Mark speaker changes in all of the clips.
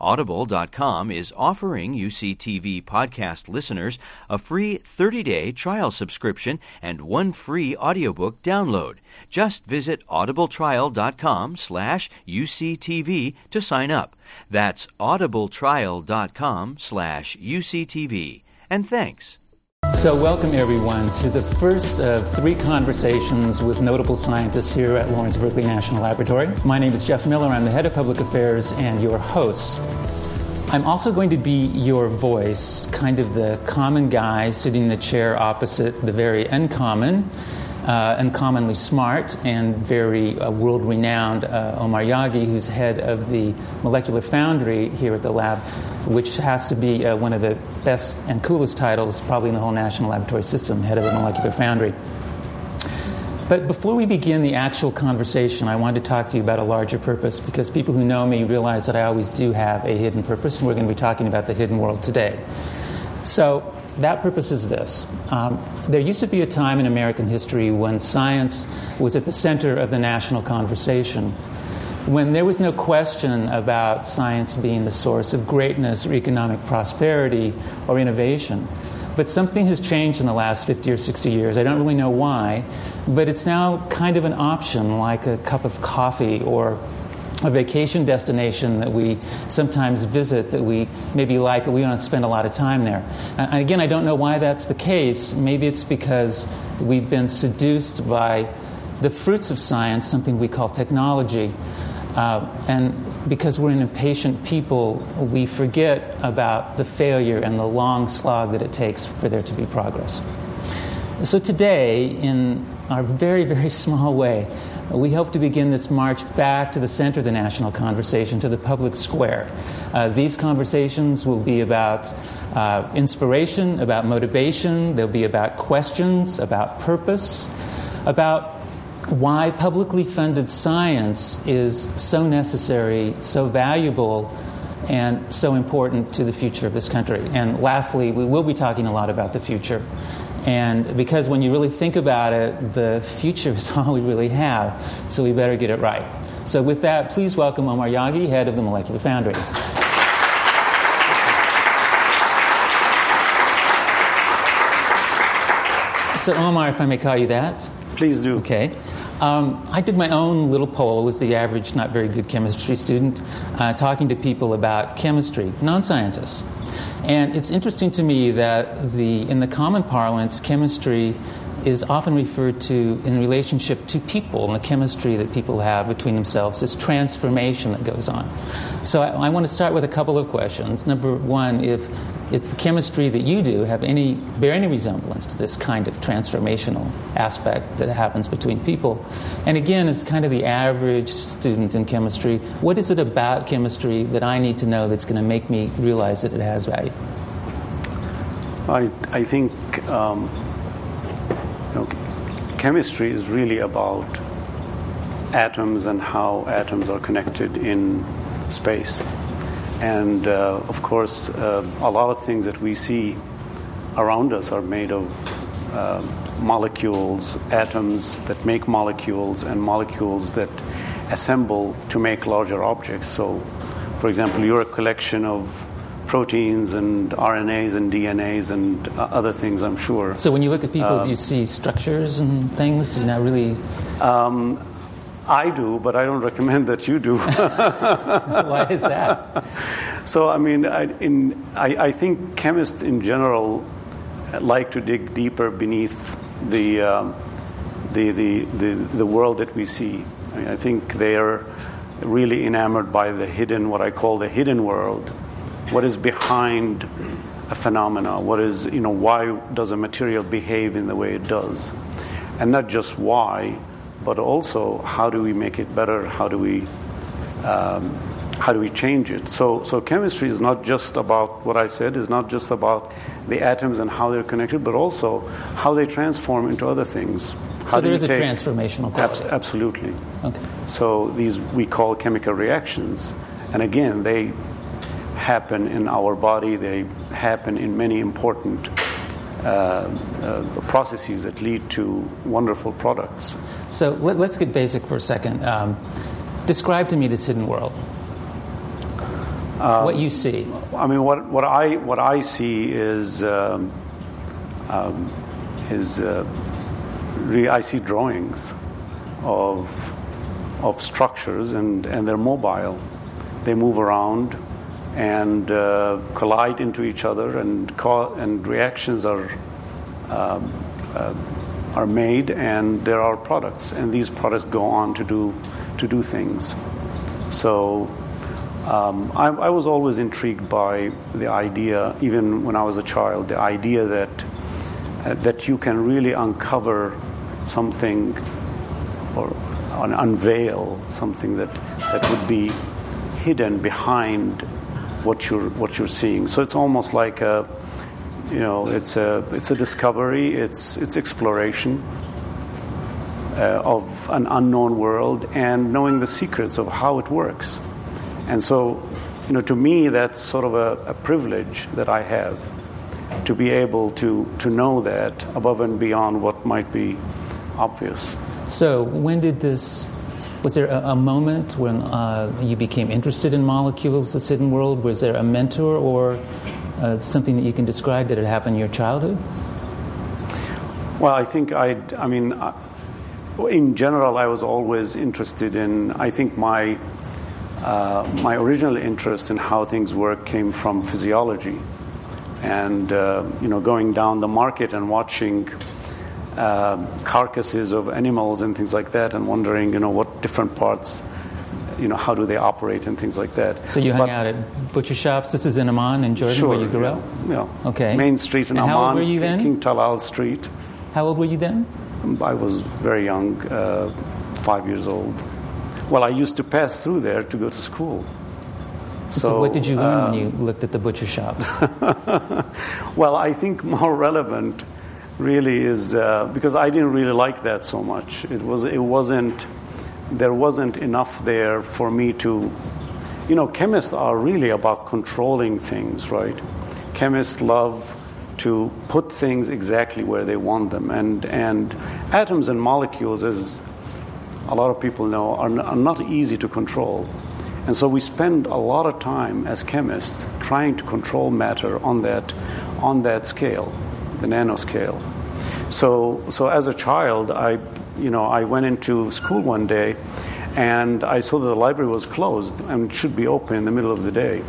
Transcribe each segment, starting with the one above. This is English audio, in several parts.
Speaker 1: Audible.com is offering UCTV podcast listeners a free 30-day trial subscription and one free audiobook download. Just visit audibletrial.com slash UCTV to sign up. That's audibletrial.com slash UCTV. And thanks.
Speaker 2: So, welcome everyone to the first of three conversations with notable scientists here at Lawrence Berkeley National Laboratory. My name is Jeff Miller. I'm the head of public affairs and your host. I'm also going to be your voice, kind of the common guy sitting in the chair opposite the very uncommon, uh, uncommonly smart, and very uh, world renowned uh, Omar Yaghi, who's head of the Molecular Foundry here at the lab, which has to be uh, one of the best and coolest titles probably in the whole National Laboratory System, head of the Molecular Foundry. But before we begin the actual conversation, I wanted to talk to you about a larger purpose because people who know me realize that I always do have a hidden purpose, and we're going to be talking about the hidden world today. So, that purpose is this. Um, there used to be a time in American history when science was at the center of the national conversation, when there was no question about science being the source of greatness or economic prosperity or innovation. But something has changed in the last 50 or 60 years. I don't really know why, but it's now kind of an option, like a cup of coffee or a vacation destination that we sometimes visit that we maybe like, but we don't spend a lot of time there. And again, I don't know why that's the case. Maybe it's because we've been seduced by the fruits of science, something we call technology. Uh, and because we're an impatient people, we forget about the failure and the long slog that it takes for there to be progress. So, today, in our very, very small way, we hope to begin this march back to the center of the national conversation, to the public square. Uh, these conversations will be about uh, inspiration, about motivation, they'll be about questions, about purpose, about why publicly funded science is so necessary, so valuable, and so important to the future of this country. And lastly, we will be talking a lot about the future. And because when you really think about it, the future is all we really have, so we better get it right. So, with that, please welcome Omar Yaghi, head of the Molecular Foundry. So, Omar, if I may call you that.
Speaker 3: Please do.
Speaker 2: Okay. Um, I did my own little poll, was the average not very good chemistry student, uh, talking to people about chemistry, non scientists. And it's interesting to me that the, in the common parlance, chemistry is often referred to in relationship to people and the chemistry that people have between themselves, this transformation that goes on. So I, I want to start with a couple of questions. Number one, if is the chemistry that you do have any bear any resemblance to this kind of transformational aspect that happens between people? And again, as kind of the average student in chemistry, what is it about chemistry that I need to know that's going to make me realize that it has value?
Speaker 3: I, I think um, know, chemistry is really about atoms and how atoms are connected in space. And uh, of course, uh, a lot of things that we see around us are made of uh, molecules, atoms that make molecules, and molecules that assemble to make larger objects. So, for example, you're a collection of proteins and RNAs and DNAs and uh, other things, I'm sure.
Speaker 2: So, when you look at people, do you see structures and things? Do you not really?
Speaker 3: Um, I do, but I don't recommend that you do.
Speaker 2: Why is that?
Speaker 3: So, I mean, I, in, I, I, think chemists in general like to dig deeper beneath the, um, the, the, the, the, world that we see. I, mean, I think they are really enamored by the hidden, what I call the hidden world, what is behind a phenomena? What is, you know, why does a material behave in the way it does? And not just why, but also how do we make it better? How do we um, how do we change it? So, so chemistry is not just about what I said, is not just about the atoms and how they're connected, but also how they transform into other things. How
Speaker 2: so there is a
Speaker 3: take-
Speaker 2: transformational quality.
Speaker 3: absolutely.
Speaker 2: Okay.
Speaker 3: So these we call chemical reactions, and again, they happen in our body. They happen in many important uh, uh, processes that lead to wonderful products.
Speaker 2: So let, us get basic for a second. Um, describe to me this hidden world.
Speaker 3: Um,
Speaker 2: what you see.
Speaker 3: I mean, what, what I what I see is um, um, is uh, re- I see drawings of of structures and and they're mobile. They move around and uh, collide into each other, and ca- and reactions are. Um, uh, are made and there are products and these products go on to do to do things so um, I, I, was always intrigued by the idea, even when I was a child, the idea that uh, that you can really uncover something or un- unveil something that that would be hidden behind what you're what you're seeing. So it's almost like a you know it's a it's a discovery, it's it's exploration. Uh, of an unknown world and knowing the secrets of how it works. And so, you know, to me, that's sort of a, a, privilege that I have to be able to, to know that above and beyond what might be obvious.
Speaker 2: So, when did this, was there a, a moment when uh, you became interested in molecules, this hidden world? Was there a mentor or uh, something that you can describe that had happened in your childhood?
Speaker 3: Well, I think I, I mean, in general, I was always interested in, I think my uh, my original interest in how things work came from physiology, and uh, you know, going down the market and watching uh, carcasses of animals and things like that, and wondering, you know, what different parts, you know, how do they operate and things like that.
Speaker 2: So you hung
Speaker 3: But-
Speaker 2: out at butcher shops. This is in Amman in Jordan,
Speaker 3: Sure,
Speaker 2: where you grew
Speaker 3: yeah,
Speaker 2: up.
Speaker 3: Yeah.
Speaker 2: Okay.
Speaker 3: Main Street in
Speaker 2: And
Speaker 3: Amman,
Speaker 2: how old were you then?
Speaker 3: King Talal Street.
Speaker 2: How old were you then?
Speaker 3: I was very young, uh, five years old. Well, I used to pass through there to go to school.
Speaker 2: So, what did you learn
Speaker 3: uh,
Speaker 2: when you looked at the butcher shops?
Speaker 3: Well, I think more relevant really is uh, because I didn't really like that so much. It was it wasn't there wasn't enough there for me to you know chemists are really about controlling things, right? Chemists love to put things exactly where they want them and and atoms and molecules as a lot of people know are, n- are not easy to control. And so we spend a lot of time as chemists trying to control matter on that, on that scale, the nanoscale. So, so as a child, I, you know, I went into school one day and I saw that the library was closed and should be open in the middle of the day.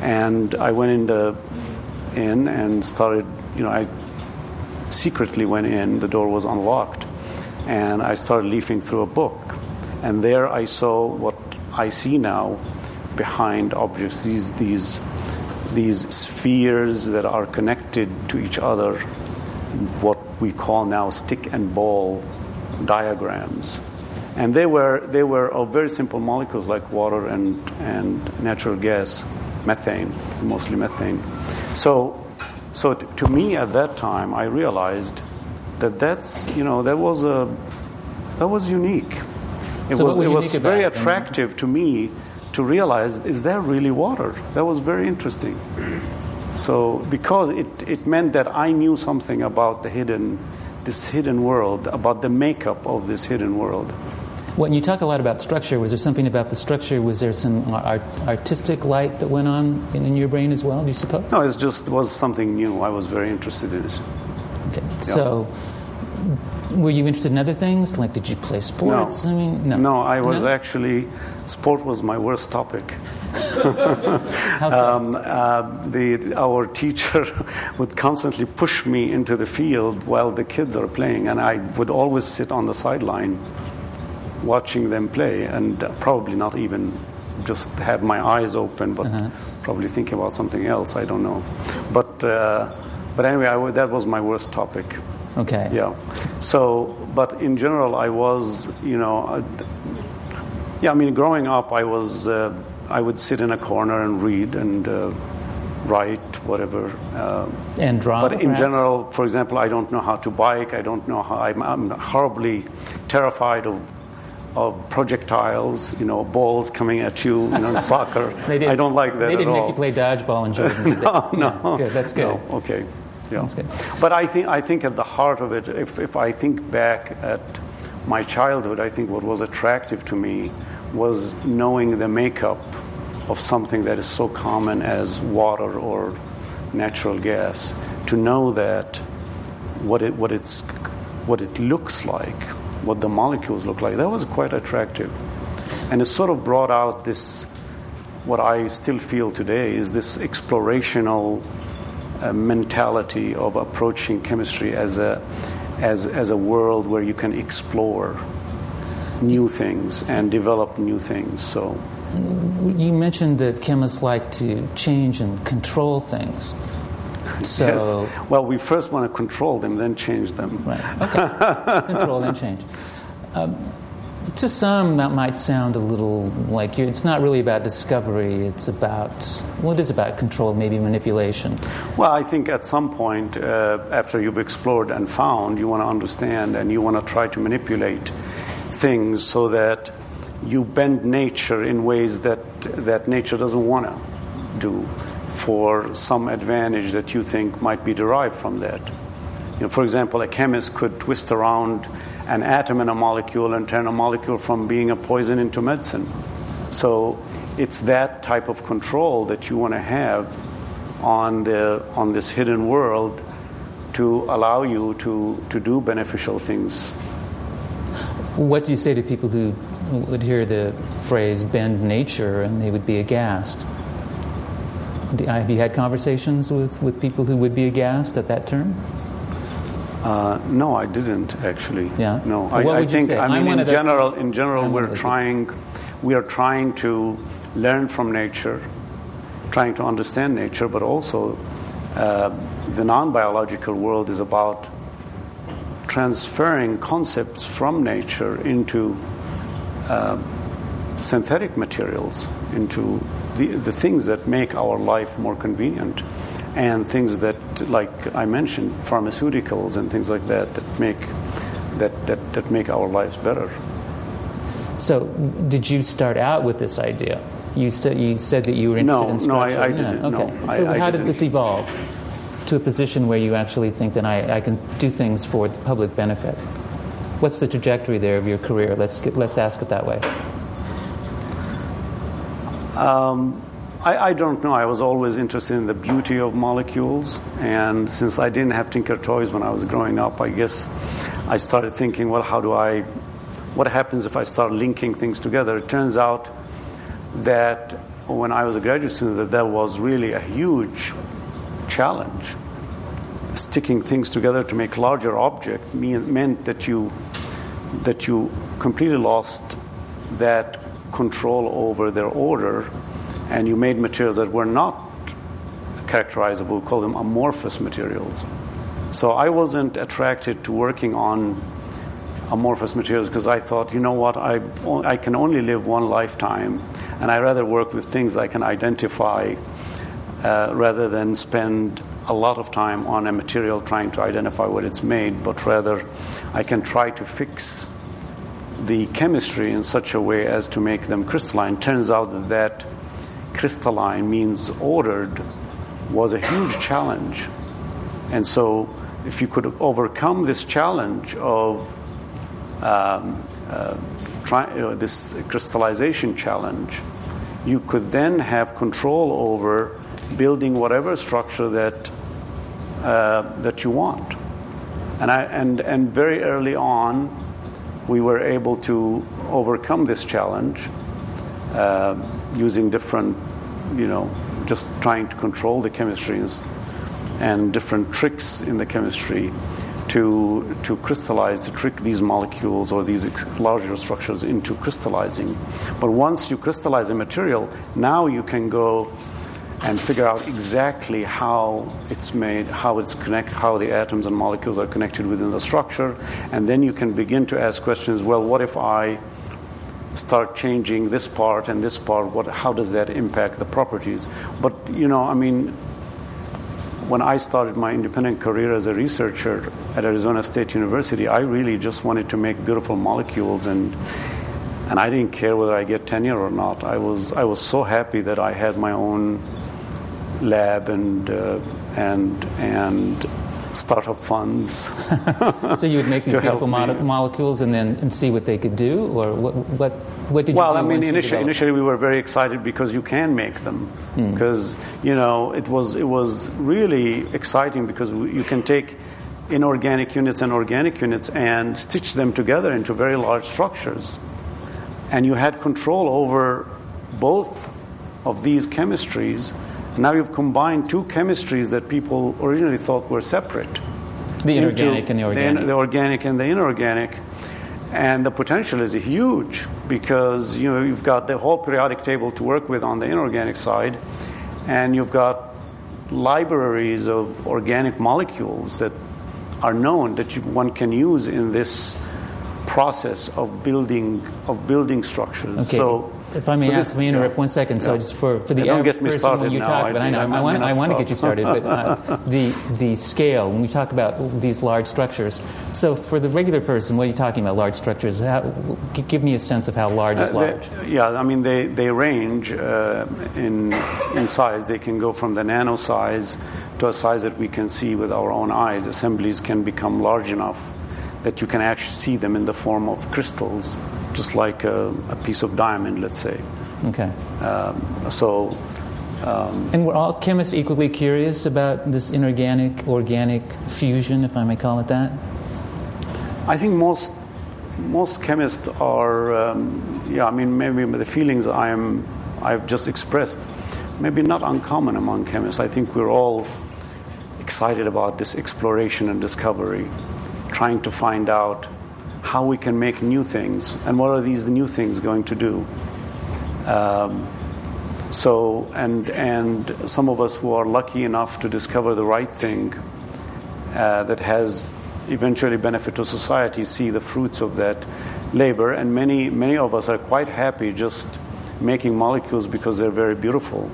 Speaker 3: And I went into, in and started, you know, I secretly went in, the door was unlocked, and I started leafing through a book. And there I saw what I see now behind objects these, these, these spheres that are connected to each other, what we call now stick and ball diagrams. And they were, they were of very simple molecules like water and, and natural gas, methane, mostly methane. So, so t- to me at that time, I realized that that's, you know, that was, a, that was unique. It
Speaker 2: So
Speaker 3: was,
Speaker 2: was
Speaker 3: it was very attractive to me to realize is there really water? That was very interesting. So because it, it meant that I knew something about the hidden, this hidden world, about the makeup of this hidden world.
Speaker 2: When you talk a lot about structure, was there something about the structure? Was there some art, artistic light that went on in, in your brain as well? Do you suppose?
Speaker 3: No, it just was something new. I was very interested in it.
Speaker 2: Okay. So, were you interested in other things? Like, did you play sports?
Speaker 3: No.
Speaker 2: I mean, no.
Speaker 3: No, I was
Speaker 2: No?
Speaker 3: actually, sport was my worst topic.
Speaker 2: How so?
Speaker 3: Um, uh, the, our teacher would constantly push me into the field while the kids are playing, and I would always sit on the sideline watching them play and probably not even just had my eyes open, but uh-huh. probably thinking about something else. I don't know. But, uh, but anyway, I, that was my worst topic.
Speaker 2: Okay.
Speaker 3: Yeah. So, but in general, I was, you know, yeah, I mean, growing up, I was, uh, I would sit in a corner and read and uh, write, whatever.
Speaker 2: Uh, and draw.
Speaker 3: But in perhaps? general, for example, I don't know how to bike. I don't know how. I'm, I'm horribly terrified of of projectiles, you know, balls coming at you, you know, soccer. I don't like that
Speaker 2: They didn't
Speaker 3: make
Speaker 2: you play dodgeball in Jordan.
Speaker 3: no, no.
Speaker 2: Yeah, good, that's good.
Speaker 3: No, okay. Yeah. That's good. But I think, I think at the heart of it, if, if I think back at my childhood, I think what was attractive to me was knowing the makeup of something that is so common as water or natural gas. To know that what it, what it's, what it looks like, what the molecules look like, that was quite attractive. And it sort of brought out this, what I still feel today is this explorational mentality of approaching chemistry as a, as, as a world where you can explore new things and develop new things. So,
Speaker 2: you mentioned that chemists like to change and control things. So,
Speaker 3: yes. Well, we first want to control them, then change them.
Speaker 2: Right. Okay. control, then change. Um, to some, that might sound a little like you. it's not really about discovery. It's about well, it is about control, maybe manipulation.
Speaker 3: Well, I think at some point, uh, after you've explored and found, you want to understand and you want to try to manipulate things so that you bend nature in ways that that nature doesn't want to do for some advantage that you think might be derived from that. You know, for example, a chemist could twist around an atom in a molecule and turn a molecule from being a poison into medicine. So it's that type of control that you want to have on the on this hidden world to allow you to, to do beneficial things.
Speaker 2: What do you say to people who would hear the phrase bend nature and they would be aghast? Have you had conversations with, with people who would be aghast at that term?
Speaker 3: Uh, no, I didn't actually.
Speaker 2: Yeah.
Speaker 3: No,
Speaker 2: well, I,
Speaker 3: I think.
Speaker 2: I
Speaker 3: mean, in general, in general, we're trying, we are trying to learn from nature, trying to understand nature, but also uh, the non-biological world is about transferring concepts from nature into uh, synthetic materials, into the, the things that make our life more convenient and things that, like I mentioned, pharmaceuticals and things like that that make that, that, that make our lives better.
Speaker 2: So, did you start out with this idea? You, st- you said that you were interested
Speaker 3: no,
Speaker 2: in structure.
Speaker 3: No, I, I didn't.
Speaker 2: Okay.
Speaker 3: No,
Speaker 2: so,
Speaker 3: I,
Speaker 2: how
Speaker 3: I
Speaker 2: did this evolve to a position where you actually think that I, I can do things for the public benefit? What's the trajectory there of your career? Let's get, let's ask it that way.
Speaker 3: Um, I, I, don't know. I was always interested in the beauty of molecules, and since I didn't have Tinker toys when I was growing up, I guess I started thinking, well, how do I? What happens if I start linking things together? It turns out that when I was a graduate student, that that was really a huge challenge. Sticking things together to make larger object mean, meant that you that you completely lost that control over their order and you made materials that were not characterizable, we call them amorphous materials. So I wasn't attracted to working on amorphous materials because I thought, you know what, I, I can only live one lifetime, and I'd rather work with things I can identify uh, rather than spend a lot of time on a material trying to identify what it's made, but rather I can try to fix the chemistry in such a way as to make them crystalline. Turns out that crystalline means ordered was a huge challenge. And so, if you could overcome this challenge of um, uh, try, you know, this crystallization challenge, you could then have control over building whatever structure that uh, that you want. And I and and very early on, we were able to overcome this challenge uh, using different, you know, just trying to control the chemistry and different tricks in the chemistry to to, crystallize, to trick these molecules or these larger structures into crystallizing. But once you crystallize a material, now you can go and figure out exactly how it's made, how it's connect, how the atoms and molecules are connected within the structure, and then you can begin to ask questions. Well, what if I start changing this part and this part? What, how does that impact the properties? But you know, I mean, when I started my independent career as a researcher at Arizona State University, I really just wanted to make beautiful molecules and and I didn't care whether I get tenure or not. I was I was so happy that I had my own lab and uh, and and startup funds.
Speaker 2: so you would make these beautiful mo- molecules and then and see what they could do, or what what what did
Speaker 3: well,
Speaker 2: you
Speaker 3: do? Well, I mean, initially, initially we were very excited because you can make them because hmm. you know it was it was really exciting because you can take inorganic units and organic units and stitch them together into very large structures, and you had control over both of these chemistries now you've combined two chemistries that people originally thought were separate.
Speaker 2: The inorganic and the organic.
Speaker 3: The, the, organic and the inorganic. And the potential is huge because you know you've got the whole periodic table to work with on the inorganic side, and you've got libraries of organic molecules that are known that you, one can use in this process of building of building structures.
Speaker 2: Okay. So if I may so ask, this, yeah. one second. So yeah. just for, for the
Speaker 3: yeah, average
Speaker 2: person when you
Speaker 3: now.
Speaker 2: talk about, I, know, I, I want, I want to get you started, but uh, the, the scale, when we talk about these large structures, so for the regular person, what are you talking about, large structures? How, give me a sense of how large is uh, large.
Speaker 3: They, yeah, I mean, they, they range uh, in, in size. They can go from the nano size to a size that we can see with our own eyes. Assemblies can become large enough that you can actually see them in the form of crystals just like a, a piece of diamond, let's say.
Speaker 2: Okay.
Speaker 3: Um, so. Um,
Speaker 2: and we're all chemists equally curious about this inorganic organic fusion, if I may call it that?
Speaker 3: I think most most chemists are, um, yeah, I mean, maybe the feelings I am, I've just expressed, maybe not uncommon among chemists. I think we're all excited about this exploration and discovery, trying to find out how we can make new things and what are these new things going to do. Um, so, and, and some of us who are lucky enough to discover the right thing uh, that has eventually benefit to society see the fruits of that labor. And many, many of us are quite happy just making molecules because they're very beautiful.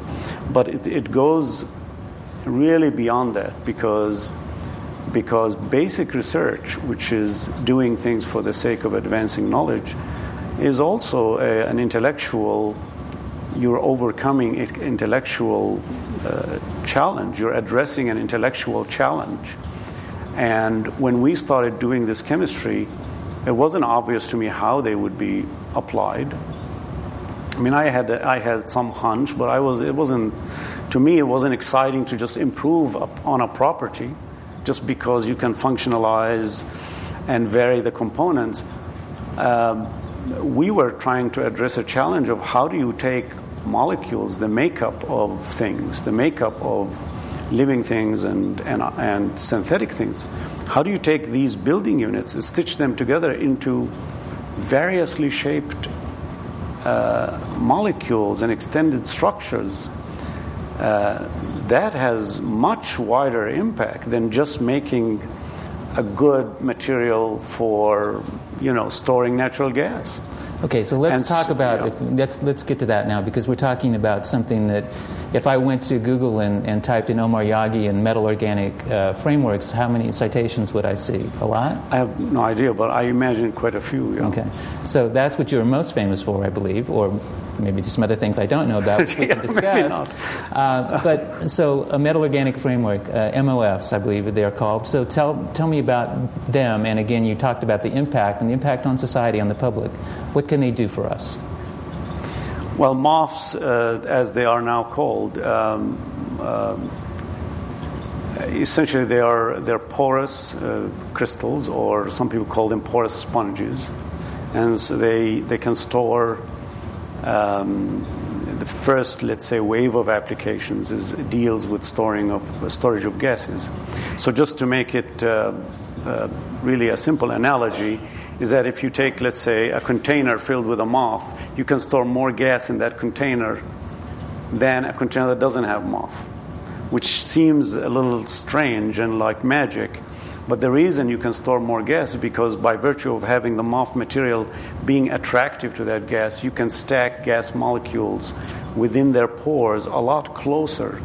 Speaker 3: But it, it goes really beyond that because because basic research, which is doing things for the sake of advancing knowledge, is also a, an intellectual, you're overcoming intellectual uh, challenge, you're addressing an intellectual challenge. And when we started doing this chemistry, it wasn't obvious to me how they would be applied. I mean, I had I had some hunch, but I was it wasn't to me it wasn't exciting to just improve on a property just because you can functionalize and vary the components. Um, we were trying to address a challenge of how do you take molecules, the makeup of things, the makeup of living things and, and, and synthetic things. How do you take these building units and stitch them together into variously shaped uh, molecules and extended structures? Uh, that has much wider impact than just making a good material for you know storing natural gas.
Speaker 2: Okay, so let's and talk about if, let's let's get to that now because we're talking about something that if I went to Google and, and typed in Omar Yaghi and metal organic uh, frameworks, how many citations would I see? A lot?
Speaker 3: I have no idea, but I imagine quite a few. Yeah.
Speaker 2: Okay, so that's what you're most famous for, I believe, or maybe some other things I don't know about which we
Speaker 3: yeah,
Speaker 2: can discuss.
Speaker 3: Uh,
Speaker 2: but so a metal organic framework, uh, MOFs, I believe they are called. So tell tell me about them. And again, you talked about the impact and the impact on society, on the public. What can they do for us?
Speaker 3: Well, MOFs, uh, as they are now called. Um, um essentially, they are they're porous uh, crystals, or some people call them porous sponges, and so they they can store the first, let's say, wave of applications is deals with storing of storage of gases. So just to make it uh, uh, really a simple analogy is that if you take, let's say, a container filled with a MOF, you can store more gas in that container than a container that doesn't have MOF, which seems a little strange and like magic. But the reason you can store more gas is because by virtue of having the MOF material being attractive to that gas, you can stack gas molecules within their pores a lot closer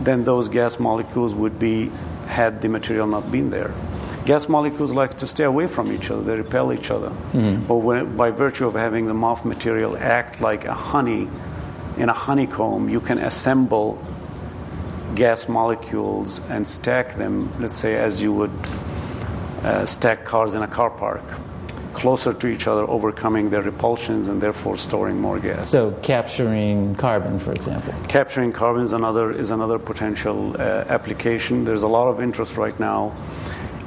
Speaker 3: than those gas molecules would be had the material not been there. Gas molecules like to stay away from each other, they repel each other. Mm-hmm. But when, by virtue of having the MOF material act like a honey in a honeycomb, you can assemble gas molecules and stack them, let's say, as you would uh, stack cars in a car park closer to each other, overcoming their repulsions and therefore storing more gas.
Speaker 2: So, capturing carbon, for example.
Speaker 3: Capturing carbon is another is another potential uh, application. There's a lot of interest right now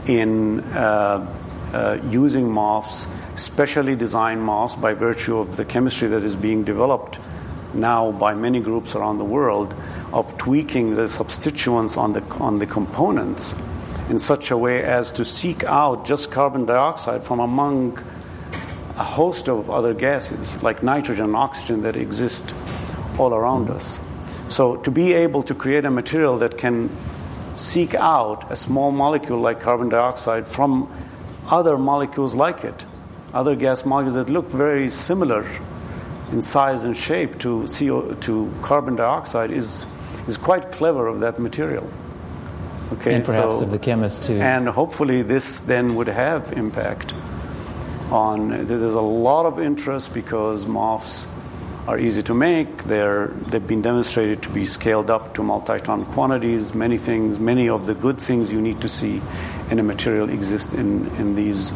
Speaker 3: in uh, uh, using MOFs, specially designed MOFs, by virtue of the chemistry that is being developed now by many groups around the world, of tweaking the substituents on the on the components in such a way as to seek out just carbon dioxide from among a host of other gases like nitrogen and oxygen that exist all around us. So, to be able to create a material that can seek out a small molecule like carbon dioxide from other molecules like it, other gas molecules that look very similar in size and shape to, CO, to carbon dioxide, is, is quite clever of that material.
Speaker 2: Okay, and perhaps so, of the chemist too.
Speaker 3: And hopefully, this then would have impact on. There's a lot of interest because MOFs are easy to make. They're they've been demonstrated to be scaled up to multi-ton quantities. Many things, many of the good things you need to see in a material exist in in these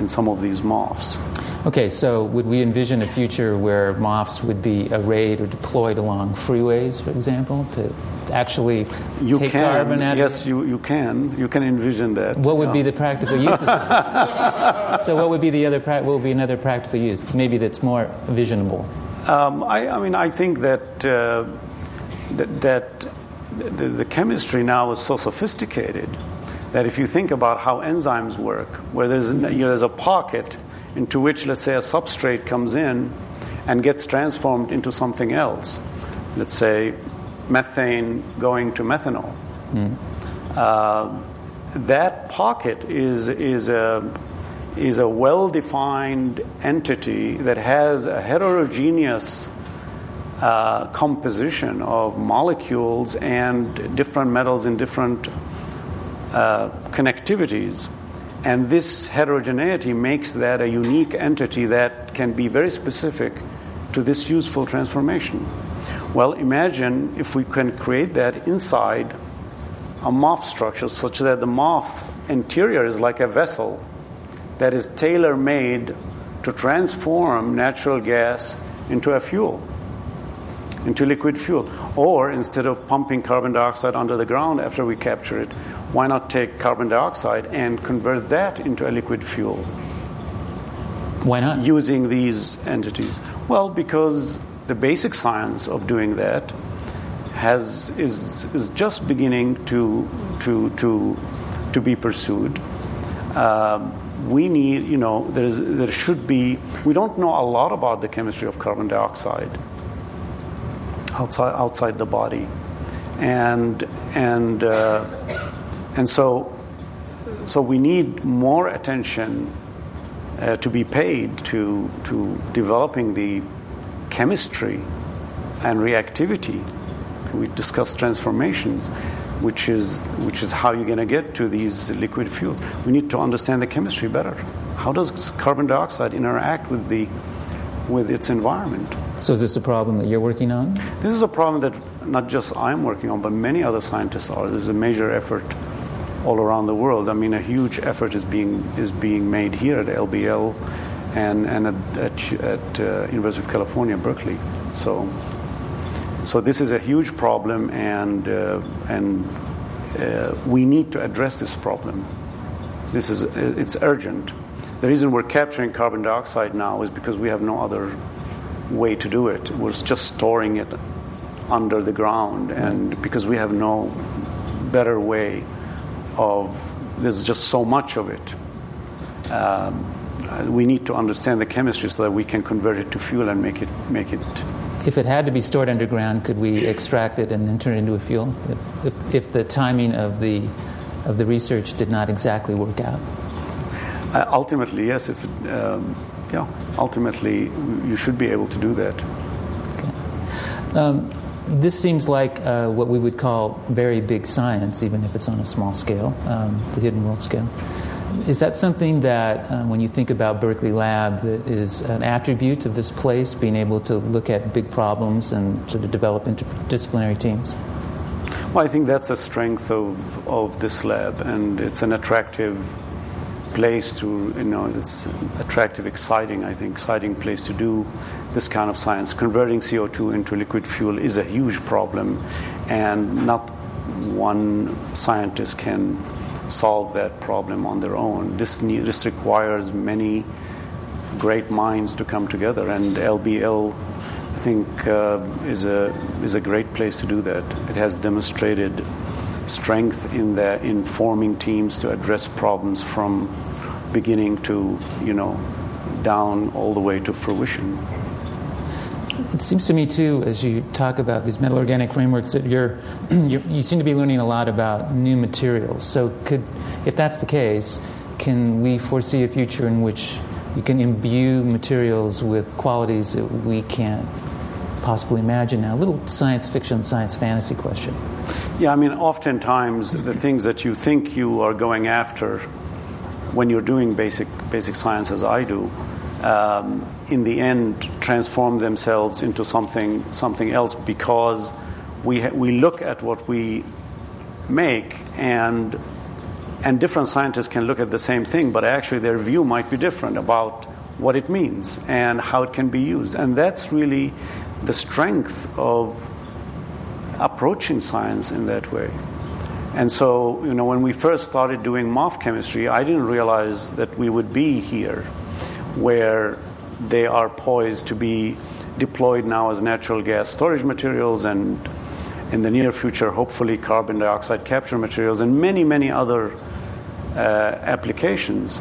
Speaker 3: in some of these MOFs.
Speaker 2: Okay, so would we envision a future where MOFs would be arrayed or deployed along freeways, for example, to actually
Speaker 3: you
Speaker 2: take
Speaker 3: can,
Speaker 2: carbon out
Speaker 3: yes, you, you can. You can envision that.
Speaker 2: What would be the practical uses? so, what would be the other? What would be another practical use? Maybe that's more visionable.
Speaker 3: Um, I, I, mean, I think that uh, that, that the, the chemistry now is so sophisticated that if you think about how enzymes work, where there's, you know, there's a pocket into which, let's say, a substrate comes in and gets transformed into something else. Let's say methane going to methanol. Mm. Uh, that pocket is, is a, is a well defined entity that has a heterogeneous uh, composition of molecules and different metals in different uh, connectivities. And this heterogeneity makes that a unique entity that can be very specific to this useful transformation. Well, imagine if we can create that inside a MOF structure such that the MOF interior is like a vessel that is tailor made to transform natural gas into a fuel, into liquid fuel. Or instead of pumping carbon dioxide under the ground after we capture it, why not take carbon dioxide and convert that into a liquid fuel?
Speaker 2: Why not?
Speaker 3: Using these entities. Well, because the basic science of doing that has, is, is just beginning to, to, to, to be pursued. Uh, we need, you know, there's, there should be, we don't know a lot about the chemistry of carbon dioxide outside, outside the body. And, and uh, and so, so we need more attention uh, to be paid to, to developing the chemistry and reactivity. We discussed transformations, which is, which is how you're going to get to these liquid fuels. We need to understand the chemistry better. How does carbon dioxide interact with, the, with its environment?
Speaker 2: So, is this a problem that you're working on?
Speaker 3: This is a problem that not just I'm working on, but many other scientists are. There's a major effort all around the world. I mean, a huge effort is being is being made here at LBL and and at at, at uh, University of California, Berkeley. So, so this is a huge problem, and uh, and uh, we need to address this problem. This is it's urgent. The reason we're capturing carbon dioxide now is because we have no other way to do it. We're just storing it under the ground, and because we have no better way of there's just so much of it. Um, we need to understand the chemistry so that we can convert it to fuel and make it make it.
Speaker 2: If it had to be stored underground, could we extract it and then turn it into a fuel? If, if, if the timing of the of the research did not exactly work out.
Speaker 3: Uh, ultimately, yes. If it, um, yeah, ultimately you should be able to do that.
Speaker 2: Okay. Um, this seems like uh, what we would call very big science, even if it's on a small scale, um, the hidden world scale. Is that something that, uh, when you think about Berkeley Lab, that is an attribute of this place, being able to look at big problems and sort of develop interdisciplinary teams?
Speaker 3: Well, I think that's a strength of, of this lab, and it's an attractive place to, you know, it's attractive, exciting, I think, exciting place to do this kind of science. Converting CO2 into liquid fuel is a huge problem, and not one scientist can solve that problem on their own. This, need, this requires many great minds to come together, and LBL, I think, uh, is, a, is a great place to do that. It has demonstrated strength in the in forming teams to address problems from beginning to you know down all the way to fruition.
Speaker 2: It seems to me too, as you talk about these metal organic frameworks, that you're, you're, you seem to be learning a lot about new materials. So, could, if that's the case, can we foresee a future in which you can imbue materials with qualities that we can't possibly imagine now? A little science fiction, science fantasy question.
Speaker 3: Yeah, I mean, oftentimes the things that you think you are going after when you're doing basic basic science, as I do, um, in the end transform themselves into something something else because we ha- we look at what we make and and different scientists can look at the same thing, but actually their view might be different about what it means and how it can be used, and that's really the strength of approaching science in that way. And so, you know, when we first started doing MOF chemistry, I didn't realize that we would be here where they are poised to be deployed now as natural gas storage materials and in the near future, hopefully, carbon dioxide capture materials and many, many other uh, applications.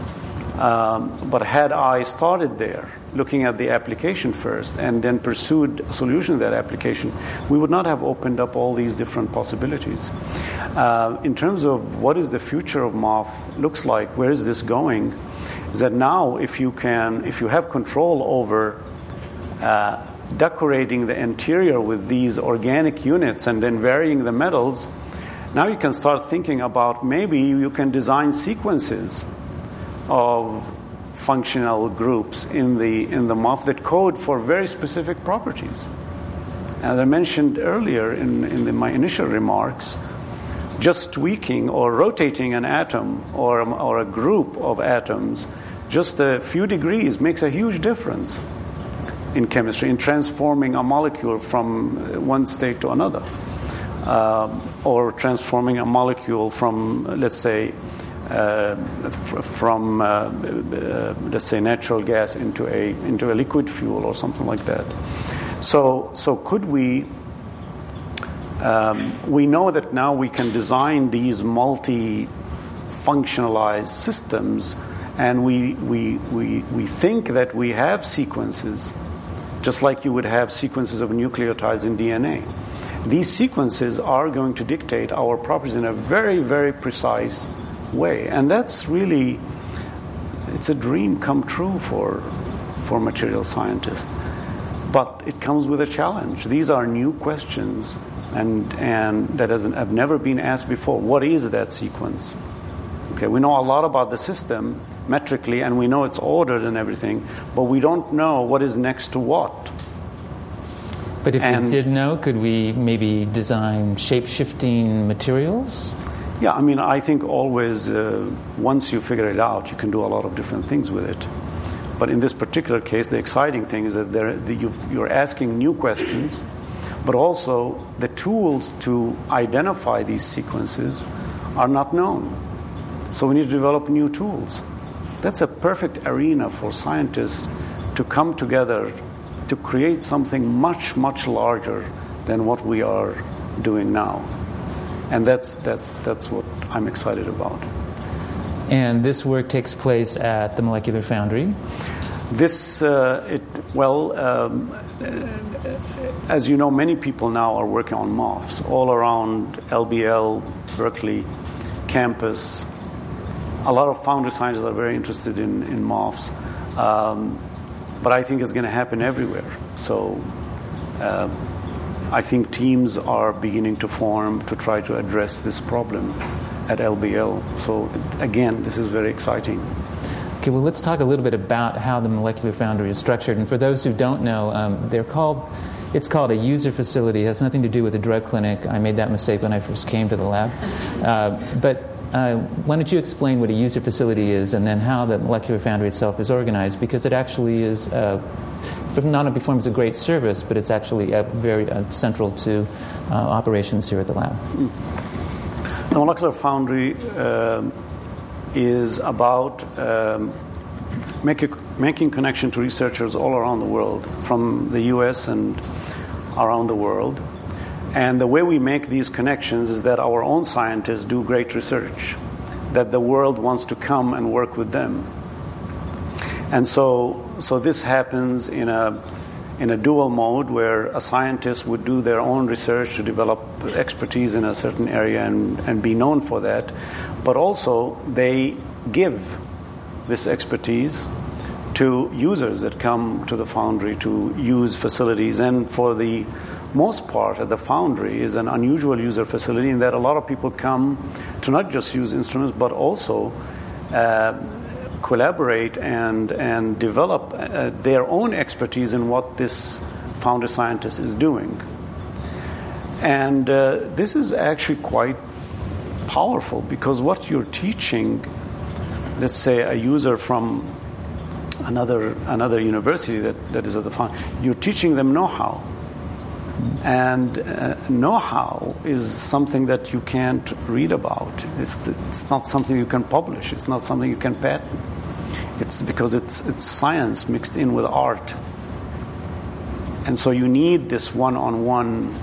Speaker 3: Um, but had I started there, looking at the application first, and then pursued a solution to that application, we would not have opened up all these different possibilities. Uh, in terms of what is the future of MOF looks like, where is this going? Is that now, if you can, if you have control over uh, decorating the interior with these organic units and then varying the metals, now you can start thinking about maybe you can design sequences of functional groups in the, in the MOF that code for very specific properties. As I mentioned earlier in, in the, my initial remarks, just tweaking or rotating an atom or, or a group of atoms just a few degrees makes a huge difference in chemistry, in transforming a molecule from one state to another, uh, or transforming a molecule from, let's say, from uh, uh, let's say natural gas into a into a liquid fuel or something like that. So so could we? Um, we know that now we can design these multi-functionalized systems, and we we we we think that we have sequences, just like you would have sequences of nucleotides in DNA. These sequences are going to dictate our properties in a very very precise way. And that's really, it's a dream come true for, for material scientists. But it comes with a challenge. These are new questions and, and that has, have never been asked before. What is that sequence? Okay, we know a lot about the system metrically and we know it's ordered and everything, but we don't know what is next to what.
Speaker 2: But if and we did know, could we maybe design shape shifting materials?
Speaker 3: Yeah, I mean, I think always uh, once you figure it out, you can do a lot of different things with it. But in this particular case, the exciting thing is that you're asking new questions, but also the tools to identify these sequences are not known. So we need to develop new tools. That's a perfect arena for scientists to come together to create something much, much larger than what we are doing now and that's that's that's what I'm excited about.
Speaker 2: And this work takes place at the Molecular Foundry.
Speaker 3: This, uh, it, well, um, as you know, many people now are working on MOFs all around LBL, Berkeley campus. A lot of foundry scientists are very interested in, in MOFs, um, but I think it's going to happen everywhere. So uh, I think teams are beginning to form to try to address this problem at LBL. So again, this is very exciting.
Speaker 2: Okay, well, let's talk a little bit about how the Molecular Foundry is structured. And for those who don't know, um, they're called it's called a user facility. It has nothing to do with a drug clinic. I made that mistake when I first came to the lab. Uh, but uh, why don't you explain what a user facility is and then how the Molecular Foundry itself is organized? Because it actually is, uh, only performs a great service, but it's actually very uh, central to uh, operations here at the lab.
Speaker 3: The Molecular Foundry um, is about um, making, making connection to researchers all around the world, from the US and around the world. And the way we make these connections is that our own scientists do great research, that the world wants to come and work with them. And so, so this happens in a, in a dual mode where a scientist would do their own research to develop expertise in a certain area and, and be known for that, but also they give this expertise to users that come to the foundry to use facilities. And for the most part, at the foundry is an unusual user facility in that a lot of people come to not just use instruments but also uh, collaborate and, and develop uh, their own expertise in what this foundry scientist is doing. And uh, this is actually quite powerful because what you're teaching, let's say, a user from another, another university that, that is at the front, you're teaching them know how. And uh, know how is something that you can't read about. It's, it's not something you can publish, it's not something you can patent. It's because it's, it's science mixed in with art. And so you need this one on one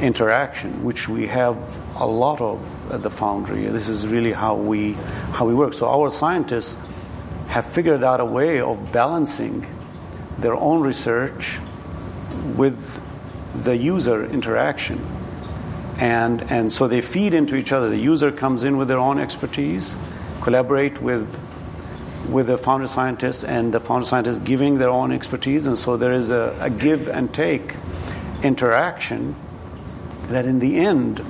Speaker 3: interaction, which we have a lot of at the foundry. This is really how we, how we work. So our scientists have figured out a way of balancing their own research with the user interaction. And, and so they feed into each other. The user comes in with their own expertise, collaborate with, with the foundry scientists, and the foundry scientists giving their own expertise. And so there is a, a give and take interaction that in the end,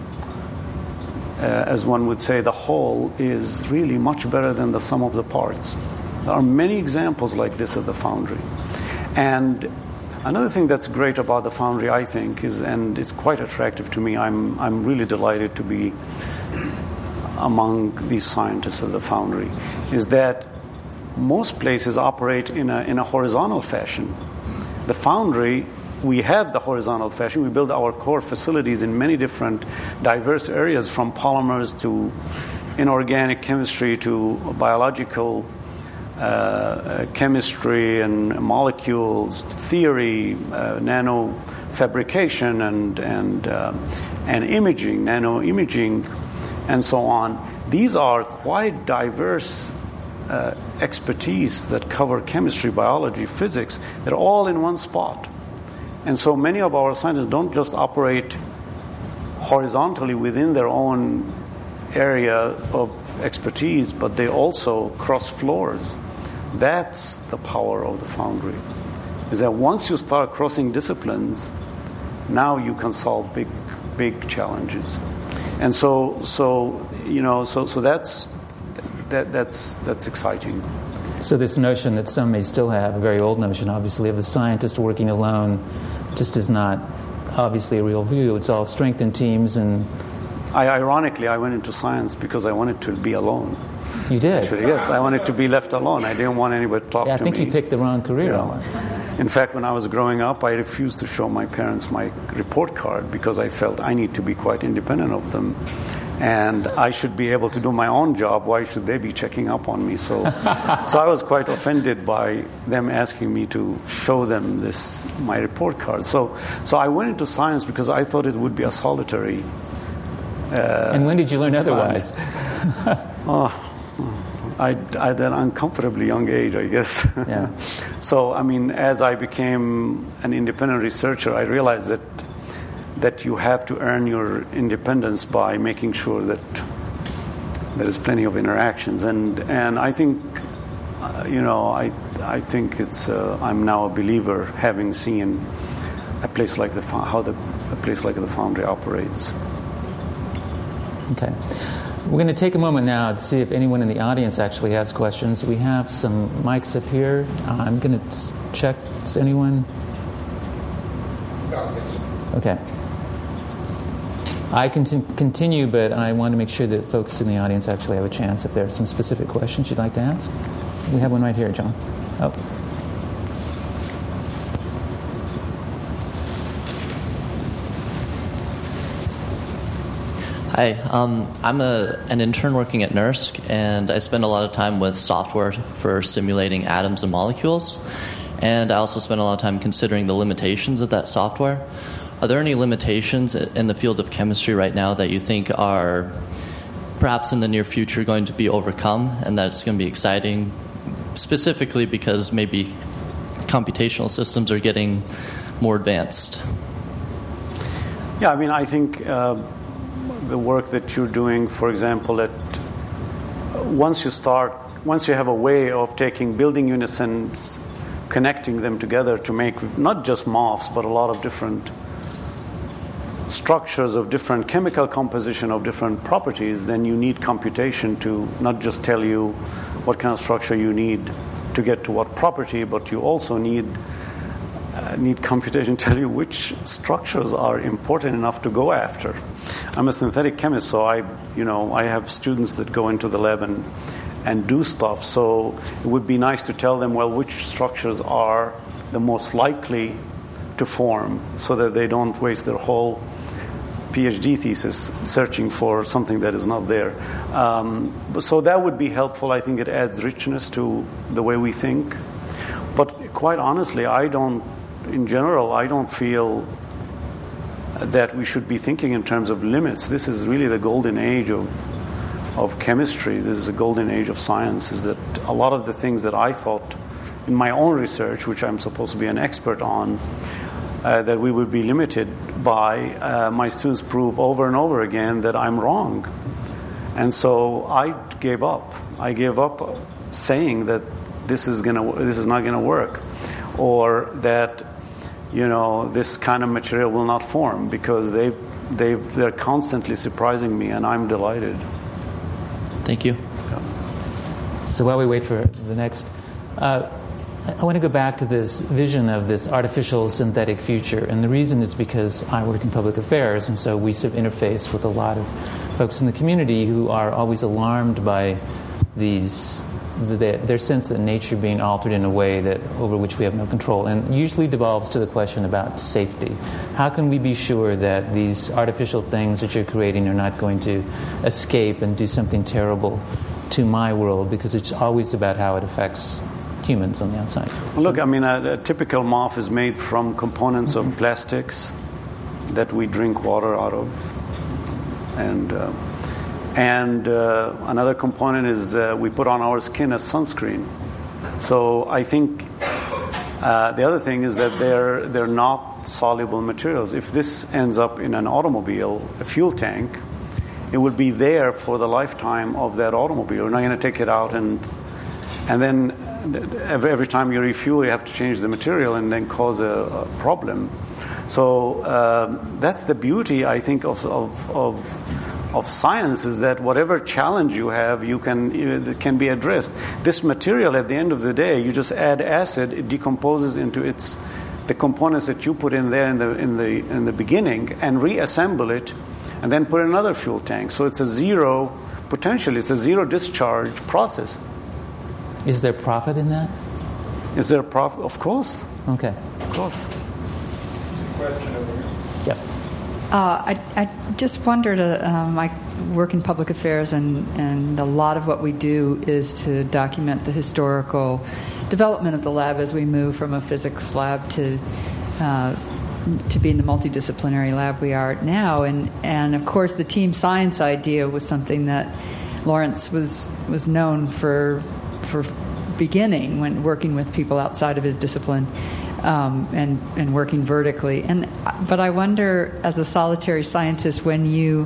Speaker 3: uh, as one would say, the whole is really much better than the sum of the parts. There are many examples like this at the Foundry. And another thing that's great about the Foundry, I think, is, and it's quite attractive to me, I'm, I'm really delighted to be among these scientists at the Foundry, is that most places operate in a, in a horizontal fashion. The Foundry we have the horizontal fashion. We build our core facilities in many different diverse areas, from polymers to inorganic chemistry to biological uh, chemistry and molecules, theory, uh, nano fabrication, and, and, uh, and imaging, nano imaging, and so on. These are quite diverse uh, expertise that cover chemistry, biology, physics. They're all in one spot. And so many of our scientists don't just operate horizontally within their own area of expertise, but they also cross floors. That's the power of the foundry. Is that once you start crossing disciplines, now you can solve big, big challenges. And so, so you know, so, so that's, that, that's, that's exciting.
Speaker 2: So this notion that some may still have, a very old notion, obviously, of the scientist working alone, just is not obviously a real view. It's all strength in teams and.
Speaker 3: I, ironically, I went into science because I wanted to be alone.
Speaker 2: You did?
Speaker 3: Actually, yes, I wanted to be left alone. I didn't want anybody to talk
Speaker 2: yeah,
Speaker 3: to
Speaker 2: me. I think you picked the wrong career. You know,
Speaker 3: in fact, when I was growing up, I refused to show my parents my report card because I felt I need to be quite independent of them. And I should be able to do my own job. Why should they be checking up on me? So, so I was quite offended by them asking me to show them this my report card. So, so I went into science because I thought it would be a solitary.
Speaker 2: Uh, and when did you learn otherwise?
Speaker 3: oh, I, at an uncomfortably young age, I guess.
Speaker 2: Yeah.
Speaker 3: so, I mean, as I became an independent researcher, I realized that that you have to earn your independence by making sure that there is plenty of interactions, and and I think, uh, you know, I I think it's uh, I'm now a believer, having seen a place like the how the a place like the Foundry operates.
Speaker 2: Okay. We're going to take a moment now to see if anyone in the audience actually has questions. We have some mics up here. Uh, I'm going to check. Does anyone? Okay. I can t- continue, but I want to make sure that folks in the audience actually have a chance if there are some specific questions you'd like to ask. We have one right here, John. Oh.
Speaker 4: Hi, um, I'm a, an intern working at NERSC, and I spend a lot of time with software for simulating atoms and molecules. And I also spend a lot of time considering the limitations of that software. Are there any limitations in the field of chemistry right now that you think are perhaps in the near future going to be overcome and that it's going to be exciting, specifically because maybe computational systems are getting more advanced?
Speaker 3: Yeah, I mean, I think. Uh, the work that you're doing, for example, that once you start, once you have a way of taking building units and connecting them together to make not just MOFs, but a lot of different structures of different chemical composition of different properties, then you need computation to not just tell you what kind of structure you need to get to what property, but you also need uh, need computation to tell you which structures are important enough to go after. I'm a synthetic chemist, so I, you know, I have students that go into the lab and and do stuff. So it would be nice to tell them, well, which structures are the most likely to form, so that they don't waste their whole PhD thesis searching for something that is not there. Um, so that would be helpful. I think it adds richness to the way we think. But quite honestly, I don't, in general, I don't feel that we should be thinking in terms of limits. This is really the golden age of, of chemistry. This is the golden age of science. Is that a lot of the things that I thought in my own research, which I'm supposed to be an expert on, uh, that we would be limited by, uh, my students prove over and over again that I'm wrong. And so I gave up. I gave up saying that this is, gonna, this is not going to work, or that you know, this kind of material will not form because they've, they've, they're constantly surprising me, and I'm delighted.
Speaker 4: Thank you.
Speaker 2: Yeah. So while we wait for the next, uh, I want to go back to this vision of this artificial synthetic future. And the reason is because I work in public affairs, and so we sort of interface with a lot of folks in the community who are always alarmed by these the, their sense that nature being altered in a way that over which we have no control, and usually devolves to the question about safety. How can we be sure that these artificial things that you're creating are not going to escape and do something terrible to my world? Because it's always about how it affects humans on the outside.
Speaker 3: Well, look, I mean, a, a, typical MOF is made from components mm-hmm. of plastics that we drink water out of, and. Uh, and uh, another component is uh, we put on our skin as sunscreen. So I think uh, the other thing is that they're, they're not soluble materials. If this ends up in an automobile, a fuel tank, it will be there for the lifetime of that automobile. You're not going to take it out and, and then every, time you refuel, you have to change the material and then cause a, a problem. So um, that's the beauty, I think, of, of, of of science is that whatever challenge you have, you can it can be addressed. This material, at the end of the day, you just add acid, it decomposes into its the components that you put in there in the in the in the beginning, and reassemble it, and then put another fuel tank. So it's a zero potential. It's a zero discharge process.
Speaker 2: Is there profit in that?
Speaker 3: Is there profit? Of course.
Speaker 2: Okay.
Speaker 3: Of course.
Speaker 5: Question.
Speaker 2: Yep.
Speaker 5: Uh, I, I, just wondered. Uh, um, I work in public affairs, and, and a lot of what we do is to document the historical development of the lab as we move from a physics lab to uh, to being the multidisciplinary lab we are now. And and of course, the team science idea was something that Lawrence was was known for for beginning when working with people outside of his discipline um, and and working vertically. And but I wonder, as a solitary scientist, when you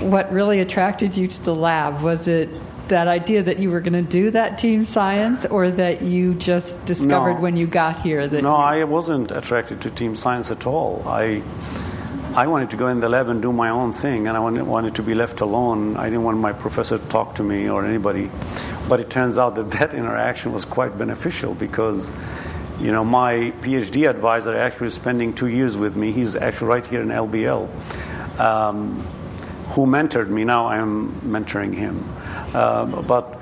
Speaker 5: what really attracted you to the lab was it that idea that you were going to do that team science or that you just discovered
Speaker 3: No.
Speaker 5: when you got here that
Speaker 3: No,
Speaker 5: you-
Speaker 3: I wasn't attracted to team science at all. I I wanted to go in the lab and do my own thing, and I wanted, to be left alone. I didn't want my professor to talk to me or anybody. But it turns out that that interaction was quite beneficial because, you know, my PhD advisor actually is spending two years with me. He's actually right here in LBL, um, who mentored me. Now I'm mentoring him. Um, but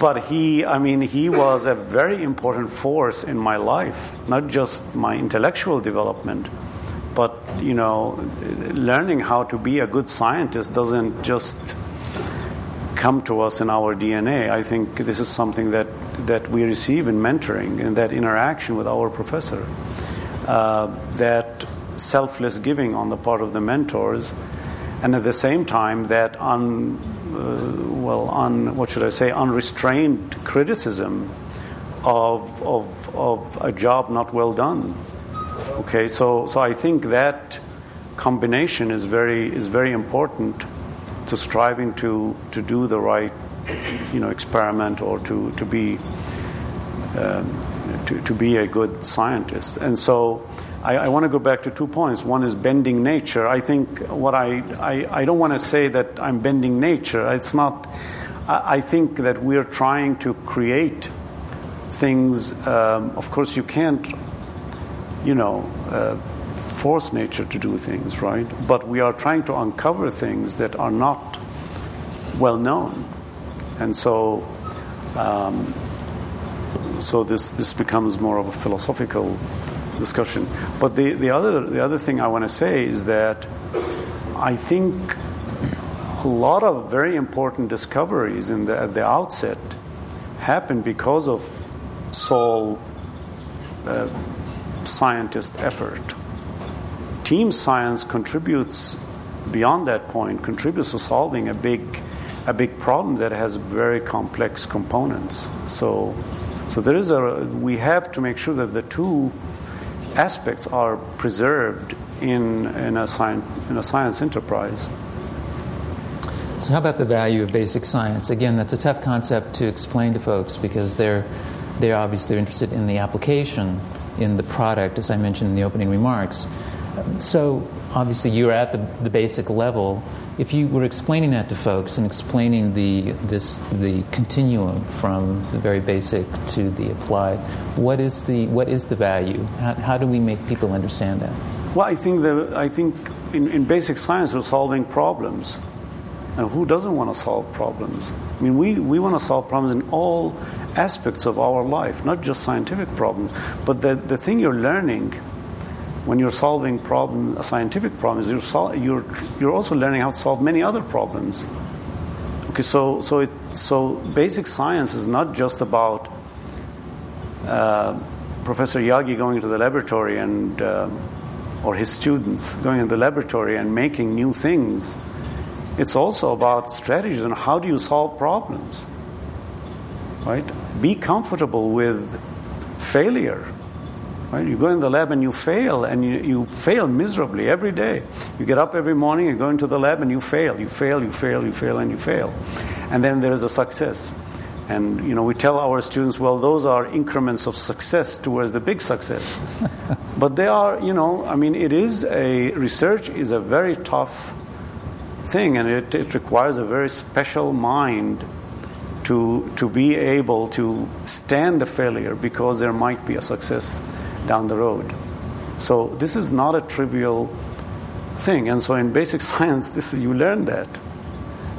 Speaker 3: but he, I mean, he was a very important force in my life, not just my intellectual development, you know, learning how to be a good scientist doesn't just come to us in our DNA. I think this is something that that we receive in mentoring and that interaction with our professor, uh, that selfless giving on the part of the mentors, and at the same time that un, uh, well, un, what should I say, unrestrained criticism of, of, of a job not well done. Okay, so, so I think that combination is very, is very important to striving to, to do the right you know, experiment or to, to, be, um, to, to be a good scientist. And so I, I want to go back to two points. One is bending nature. I think what I, I, I don't want to say that I'm bending nature. It's not, I, I think that we're trying to create things. Um, of course, you can't, you know, uh, force nature to do things, right? But we are trying to uncover things that are not well known. And so, um, so this, this becomes more of a philosophical discussion. But the, the, other, the other thing I want to say is that I think a lot of very important discoveries in the, at the outset happened because of sole uh, scientist effort. Team science contributes beyond that point, contributes to solving a big, a big problem that has very complex components. So, so there is a, we have to make sure that the two aspects are preserved in, in, a, science, in a science enterprise.
Speaker 2: So, how about the value of basic science? Again, that's a tough concept to explain to folks because they're, they're obviously interested in the application, in the product, as I mentioned in the opening remarks. So, obviously, you're at the, the basic level. If you were explaining that to folks and explaining the, this, the continuum from the very basic to the applied, what is the, what is the value? How, how do we make people understand that?
Speaker 3: Well, I think, that, I think in, in basic science, we're solving problems. And who doesn't want to solve problems? I mean, we, we want to solve problems in all aspects of our life, not just scientific problems. But the, the thing you're learning when you're solving problem, a scientific problem, is you're, sol- you're, you're also learning how to solve many other problems. Okay, so, so, it, so basic science is not just about uh, Professor Yaghi going into the laboratory and, uh, or his students going into the laboratory and making new things. It's also about strategies and how do you solve problems. Right? Be comfortable with failure. Right? You go in the lab and you fail, and you, you fail miserably every day. You get up every morning, you go into the lab, and you fail. You fail, you fail, you fail, and you fail. And then there is a success. And you know, we tell our students, well, those are increments of success towards the big success. but they are, you know, I mean, it is a research is a very tough thing, and it, it requires a very special mind to to be able to stand the failure because there might be a success down the road. So this is not a trivial thing, and so in basic science, this you learn that,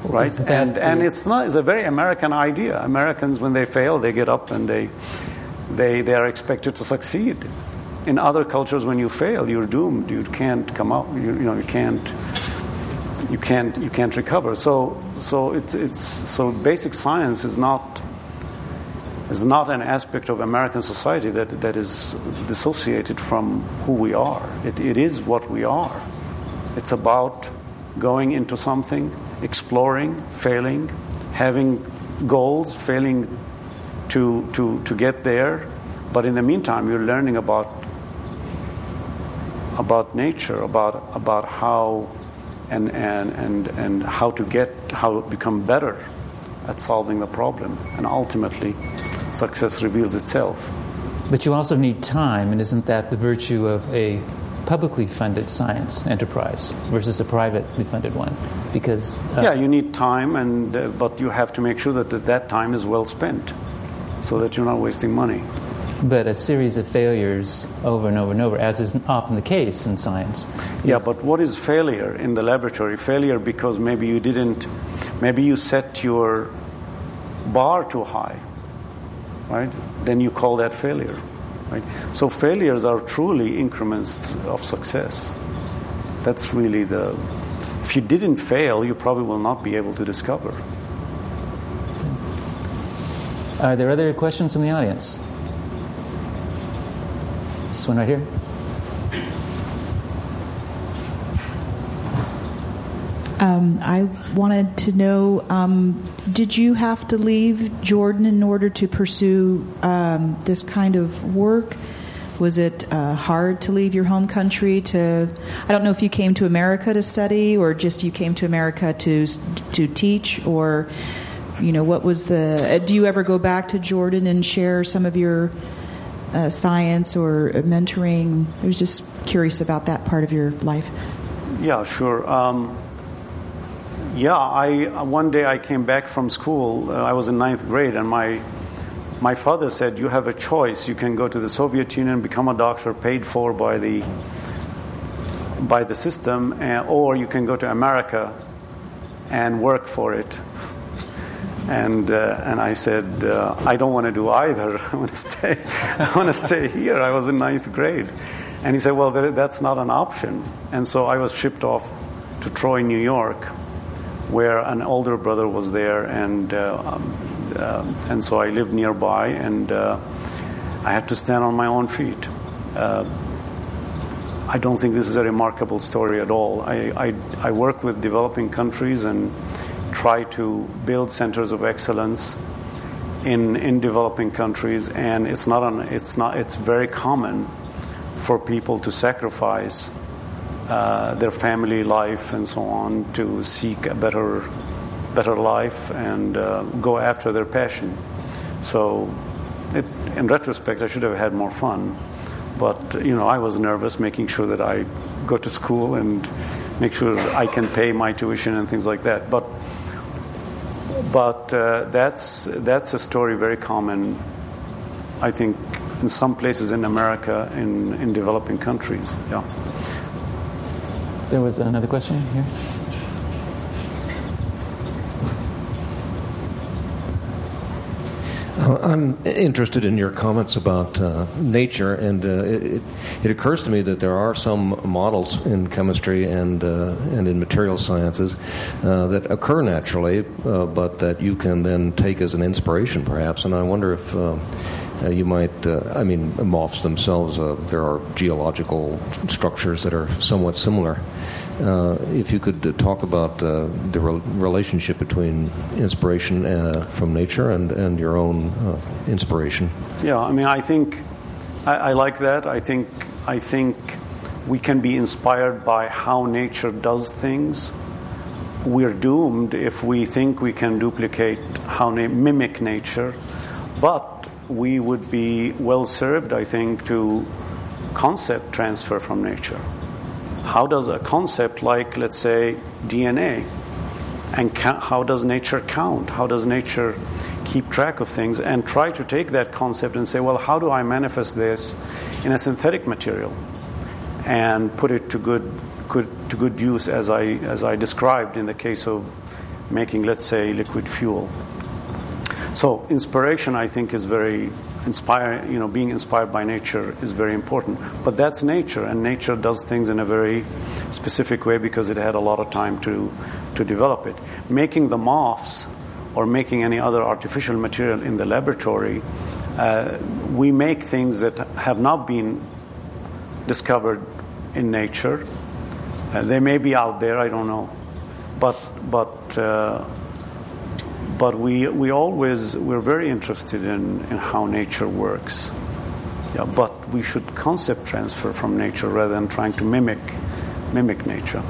Speaker 3: right?
Speaker 2: That
Speaker 3: And and it's not it's a very American idea. Americans, when they fail, they get up and they they they are expected to succeed. In other cultures, when you fail, you're doomed. You can't come out. You, you know you can't you can't you can't recover. So so it's it's so basic science is not is not an aspect of American society that that is dissociated from who we are. It, it is what we are. It's about going into something exploring, failing, having goals, failing to, to, to get there. But in the meantime, you're learning about, about nature, about, about how and, and, and, and how to get, how to become better at solving the problem. And ultimately, success reveals itself.
Speaker 2: But you also need time, and isn't that the virtue of a publicly funded science enterprise versus a privately funded one? Because
Speaker 3: uh, yeah, you need time, and uh, but you have to make sure that that time is well spent, so that you're not wasting money.
Speaker 2: But a series of failures over and over and over, as is often the case in science.
Speaker 3: Yeah, but what is failure in the laboratory? Failure because maybe you didn't, maybe you set your bar too high, right? Then you call that failure. Right? So failures are truly increments of success. That's really the. If you didn't fail, you probably will not be able to discover.
Speaker 2: Are there other questions from the audience? This one right here.
Speaker 6: Um, I wanted to know um, did you have to leave Jordan in order to pursue um, this kind of work? Was it uh, hard to leave your home country to? I don't know if you came to America to study or just you came to America to to teach or, you know, what was the? Uh, do you ever go back to Jordan and share some of your uh, science or mentoring? I was just curious about that part of your life.
Speaker 3: Yeah, sure. Um, yeah, I one day I came back from school. Uh, I was in ninth grade, and my my father said, "You have a choice. You can go to the Soviet Union, become a doctor, paid for by the by the system, uh, or you can go to America and work for it." And uh, and I said, uh, "I don't want to do either. I want to stay. I want to stay here." I was in ninth grade, and he said, "Well, that's not an option." And so I was shipped off to Troy, New York where an older brother was there, and uh, um, uh, and so I lived nearby, and uh, I had to stand on my own feet. Uh, I don't think this is a remarkable story at all. I, I, I work with developing countries and try to build centers of excellence in in developing countries, and it's not an, it's not it's very common for people to sacrifice uh, their family life and so on to seek a better, better life and uh, go after their passion. So, it, in retrospect, I should have had more fun. But you know, I was nervous, making sure that I go to school and make sure I can pay my tuition and things like that. But but uh, that's that's a story very common, I think, in some places in America, in in developing countries. Yeah.
Speaker 2: There was another question here.
Speaker 7: I'm interested in your comments about uh, nature, and uh, it, it, occurs to me that there are some models in chemistry and uh, and in material sciences uh, that occur naturally, uh, but that you can then take as an inspiration, perhaps. And I wonder if uh, you might, uh, I mean, MOFs themselves, uh, there are geological structures that are somewhat similar. Uh, if you could uh, talk about uh, the re- relationship between inspiration from nature and, and your own inspiration.
Speaker 3: Yeah, I mean, I think I, I like that. I think I think we can be inspired by how nature does things. We're doomed if we think we can duplicate how na- mimic nature, but we would be well served, I think, to concept transfer from nature. How does a concept like, let's say, DNA, and ca- how does nature count? How does nature keep track of things? And try to take that concept and say, well, how do I manifest this in a synthetic material and put it to good, good, to good use as I, as I described in the case of making, let's say, liquid fuel? So inspiration, I think, is very inspire. You know, being inspired by nature is very important. But that's nature, and nature does things in a very specific way because it had a lot of time to to develop it. Making the MOFs or making any other artificial material in the laboratory, uh, we make things that have not been discovered in nature. Uh, they may be out there, I don't know. but but uh, but we we always we're very interested in, in how nature works. Yeah, but we should concept transfer from nature rather than trying to mimic mimic nature.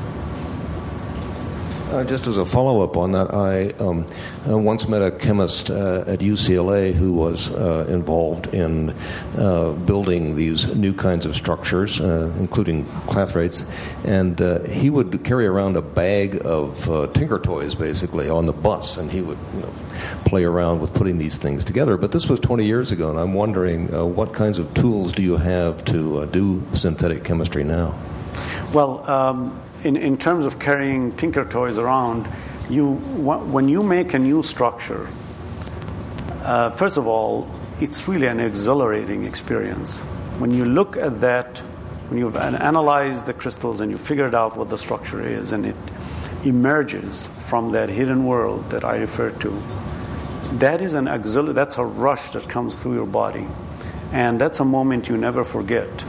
Speaker 7: Uh, just as a follow up on that, I um, uh, once met a chemist uh, at UCLA who was uh, involved in uh, building these new kinds of structures, uh, including clathrates, and he would carry around a bag of tinker toys basically on the bus, and he would you know, play around with putting these things together. But this was 20 years ago, and I'm wondering what kinds of tools do you have to do synthetic chemistry now?
Speaker 3: Well, um in, in terms of carrying Tinker Toys around, you, when you make a new structure, uh, first of all, it's really an exhilarating experience. When you look at that, when you've analyzed the crystals and you figured out what the structure is, and it emerges from that hidden world that I referred to, that is an exhilar- that's a rush that comes through your body. And that's a moment you never forget.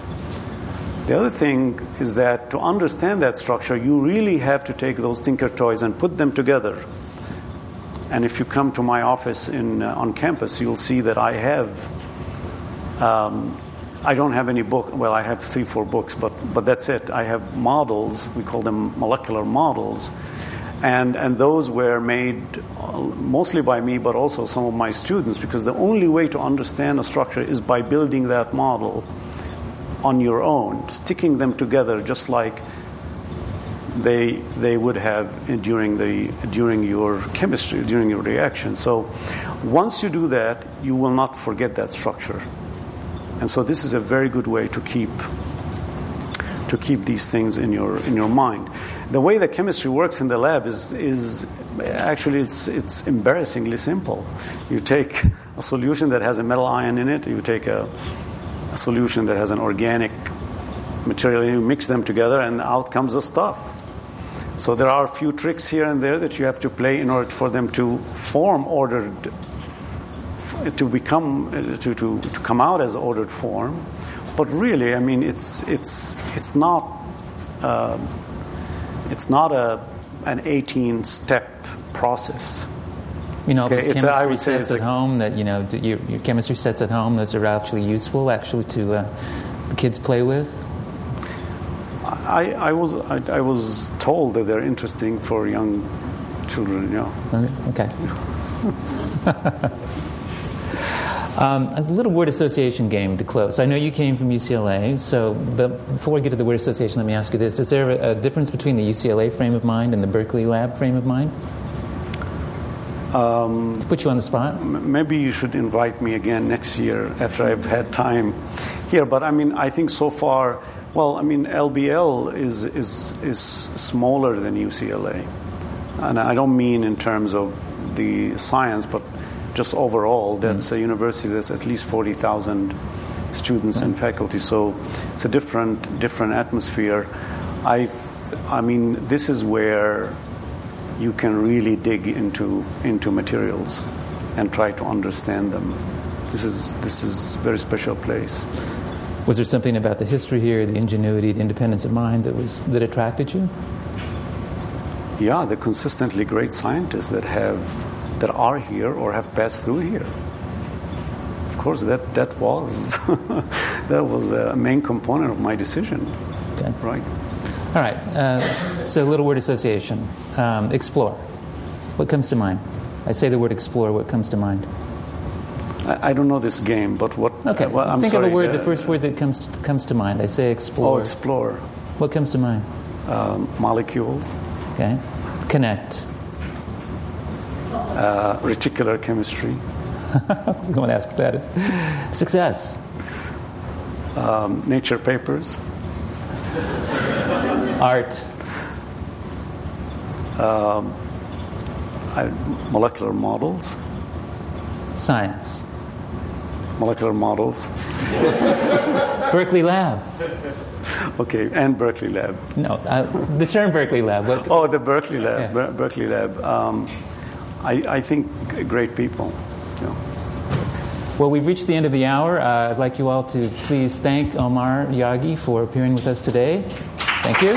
Speaker 3: The other thing is that to understand that structure, you really have to take those Tinker Toys and put them together. And if you come to my office in, uh, on campus, you'll see that I have. Um, I don't have any book. Well, I have three, four books, but but that's it. I have models. We call them molecular models, and and those were made uh, mostly by me, but also some of my students, because the only way to understand a structure is by building that model on your own, sticking them together just like they they would have during the during your chemistry during your reaction. So once you do that, you will not forget that structure. And so this is a very good way to keep to keep these things in your in your mind. The way that chemistry works in the lab is is actually it's it's embarrassingly simple. You take a solution that has a metal ion in it, you take a a solution that has an organic material, you mix them together, and out comes the stuff. So there are a few tricks here and there that you have to play in order for them to form ordered, to become, to, to, to come out as ordered form. But really, I mean, it's, it's, it's not, uh, it's not a, an 18 step process.
Speaker 2: You know, okay, those chemistry sets at home that, you know, your, your, chemistry sets at home, those are actually useful, actually, to uh, the kids play with?
Speaker 3: I, I was I, I, was told that they're interesting for young children. Yeah.
Speaker 2: Okay. um, a little word association game to close. I know you came from UCLA, so but before we get to the word association, let me ask you this: Is there a, a difference between the UCLA frame of mind and the Berkeley Lab frame of mind? Um, put you on the spot?
Speaker 3: M- maybe you should invite me again next year after I've had time here. But I mean, I think so far, well, I mean, LBL is, is, is smaller than UCLA. And I don't mean in terms of the science, but just overall, that's mm-hmm. a university that's at least 40,000 students and faculty. So it's a different, different atmosphere. I, th- I mean, this is where you can really dig into, into materials and try to understand them. This is, this is a very special place.
Speaker 2: Was there something about the history here, the ingenuity, the independence of mind that, was, that attracted you?
Speaker 3: Yeah, the consistently great scientists that, have, that are here or have passed through here. Of course, that, that was, that was a main component of my decision. Okay. Right.
Speaker 2: All right. Uh, so, little word association. Um, explore. What comes to mind? I say the word explore. What comes to mind?
Speaker 3: I, I don't know this game, but what?
Speaker 2: Okay.
Speaker 3: Uh, well, I'm
Speaker 2: Think
Speaker 3: sorry,
Speaker 2: of a word.
Speaker 3: uh,
Speaker 2: the first word that comes to, comes to mind. I say explore.
Speaker 3: Oh, explore.
Speaker 2: What comes to mind?
Speaker 3: Um, molecules.
Speaker 2: Okay. Connect.
Speaker 3: Uh, reticular chemistry.
Speaker 2: you want to ask what that is? Success.
Speaker 3: Um, nature papers.
Speaker 2: Art.
Speaker 3: Um, molecular models.
Speaker 2: Science.
Speaker 3: Molecular models.
Speaker 2: Berkeley Lab.
Speaker 3: Okay, and Berkeley Lab.
Speaker 2: No, uh, the term Berkeley Lab. What,
Speaker 3: oh, the Berkeley Lab. Yeah. Ber- Berkeley Lab. Um, I, I, think great people. Yeah.
Speaker 2: Well, we've reached the end of the hour. Uh, I'd like you all to please thank Omar Yaghi for appearing with us today. Thank you.